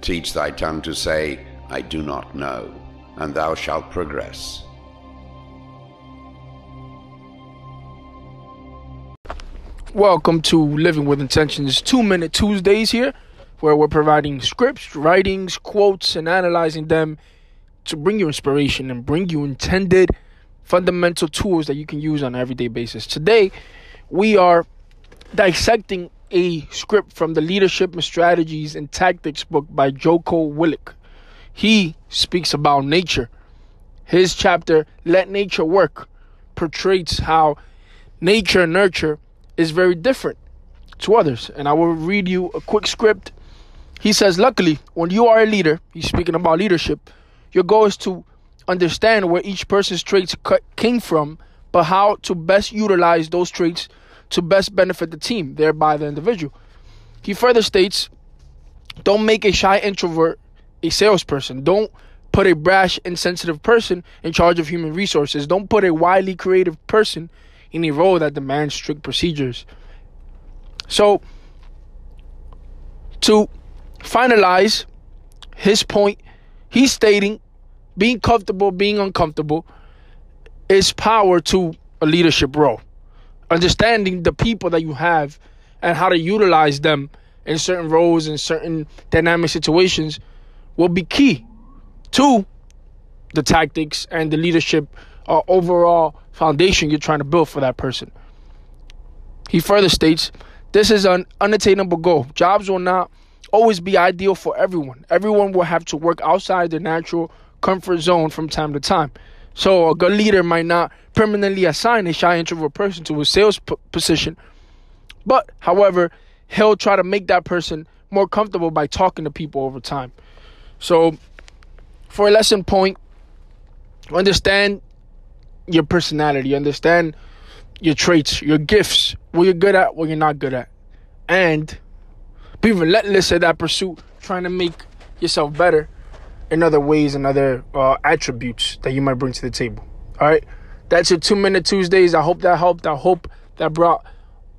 Teach thy tongue to say, I do not know, and thou shalt progress. Welcome to Living with Intentions Two Minute Tuesdays here, where we're providing scripts, writings, quotes, and analyzing them to bring you inspiration and bring you intended fundamental tools that you can use on an everyday basis. Today, we are dissecting a script from the Leadership and Strategies and Tactics book by Jocko Willink. He speaks about nature. His chapter, Let Nature Work, portrays how nature and nurture is very different to others. And I will read you a quick script. He says, Luckily, when you are a leader, he's speaking about leadership, your goal is to understand where each person's traits came from, but how to best utilize those traits to best benefit the team, thereby the individual. He further states, Don't make a shy introvert a salesperson. Don't put a brash, insensitive person in charge of human resources. Don't put a wildly creative person in a role that demands strict procedures. So, to finalize his point, he's stating being comfortable, being uncomfortable is power to a leadership role. Understanding the people that you have and how to utilize them in certain roles and certain dynamic situations will be key to the tactics and the leadership uh, overall foundation you're trying to build for that person. He further states, This is an unattainable goal. Jobs will not always be ideal for everyone. Everyone will have to work outside their natural comfort zone from time to time. So a good leader might not permanently assign a shy introvert person to a sales p- position, but however, he'll try to make that person more comfortable by talking to people over time. So, for a lesson point, understand your personality, understand your traits, your gifts, what you're good at, what you're not good at, and be relentless in that pursuit, trying to make yourself better in other ways and other uh, attributes that you might bring to the table. All right, that's your two minute Tuesdays. I hope that helped. I hope that brought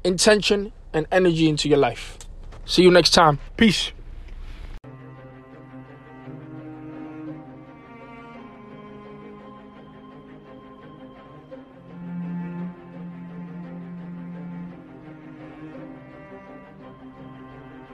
intention and energy into your life. See you next time. Peace.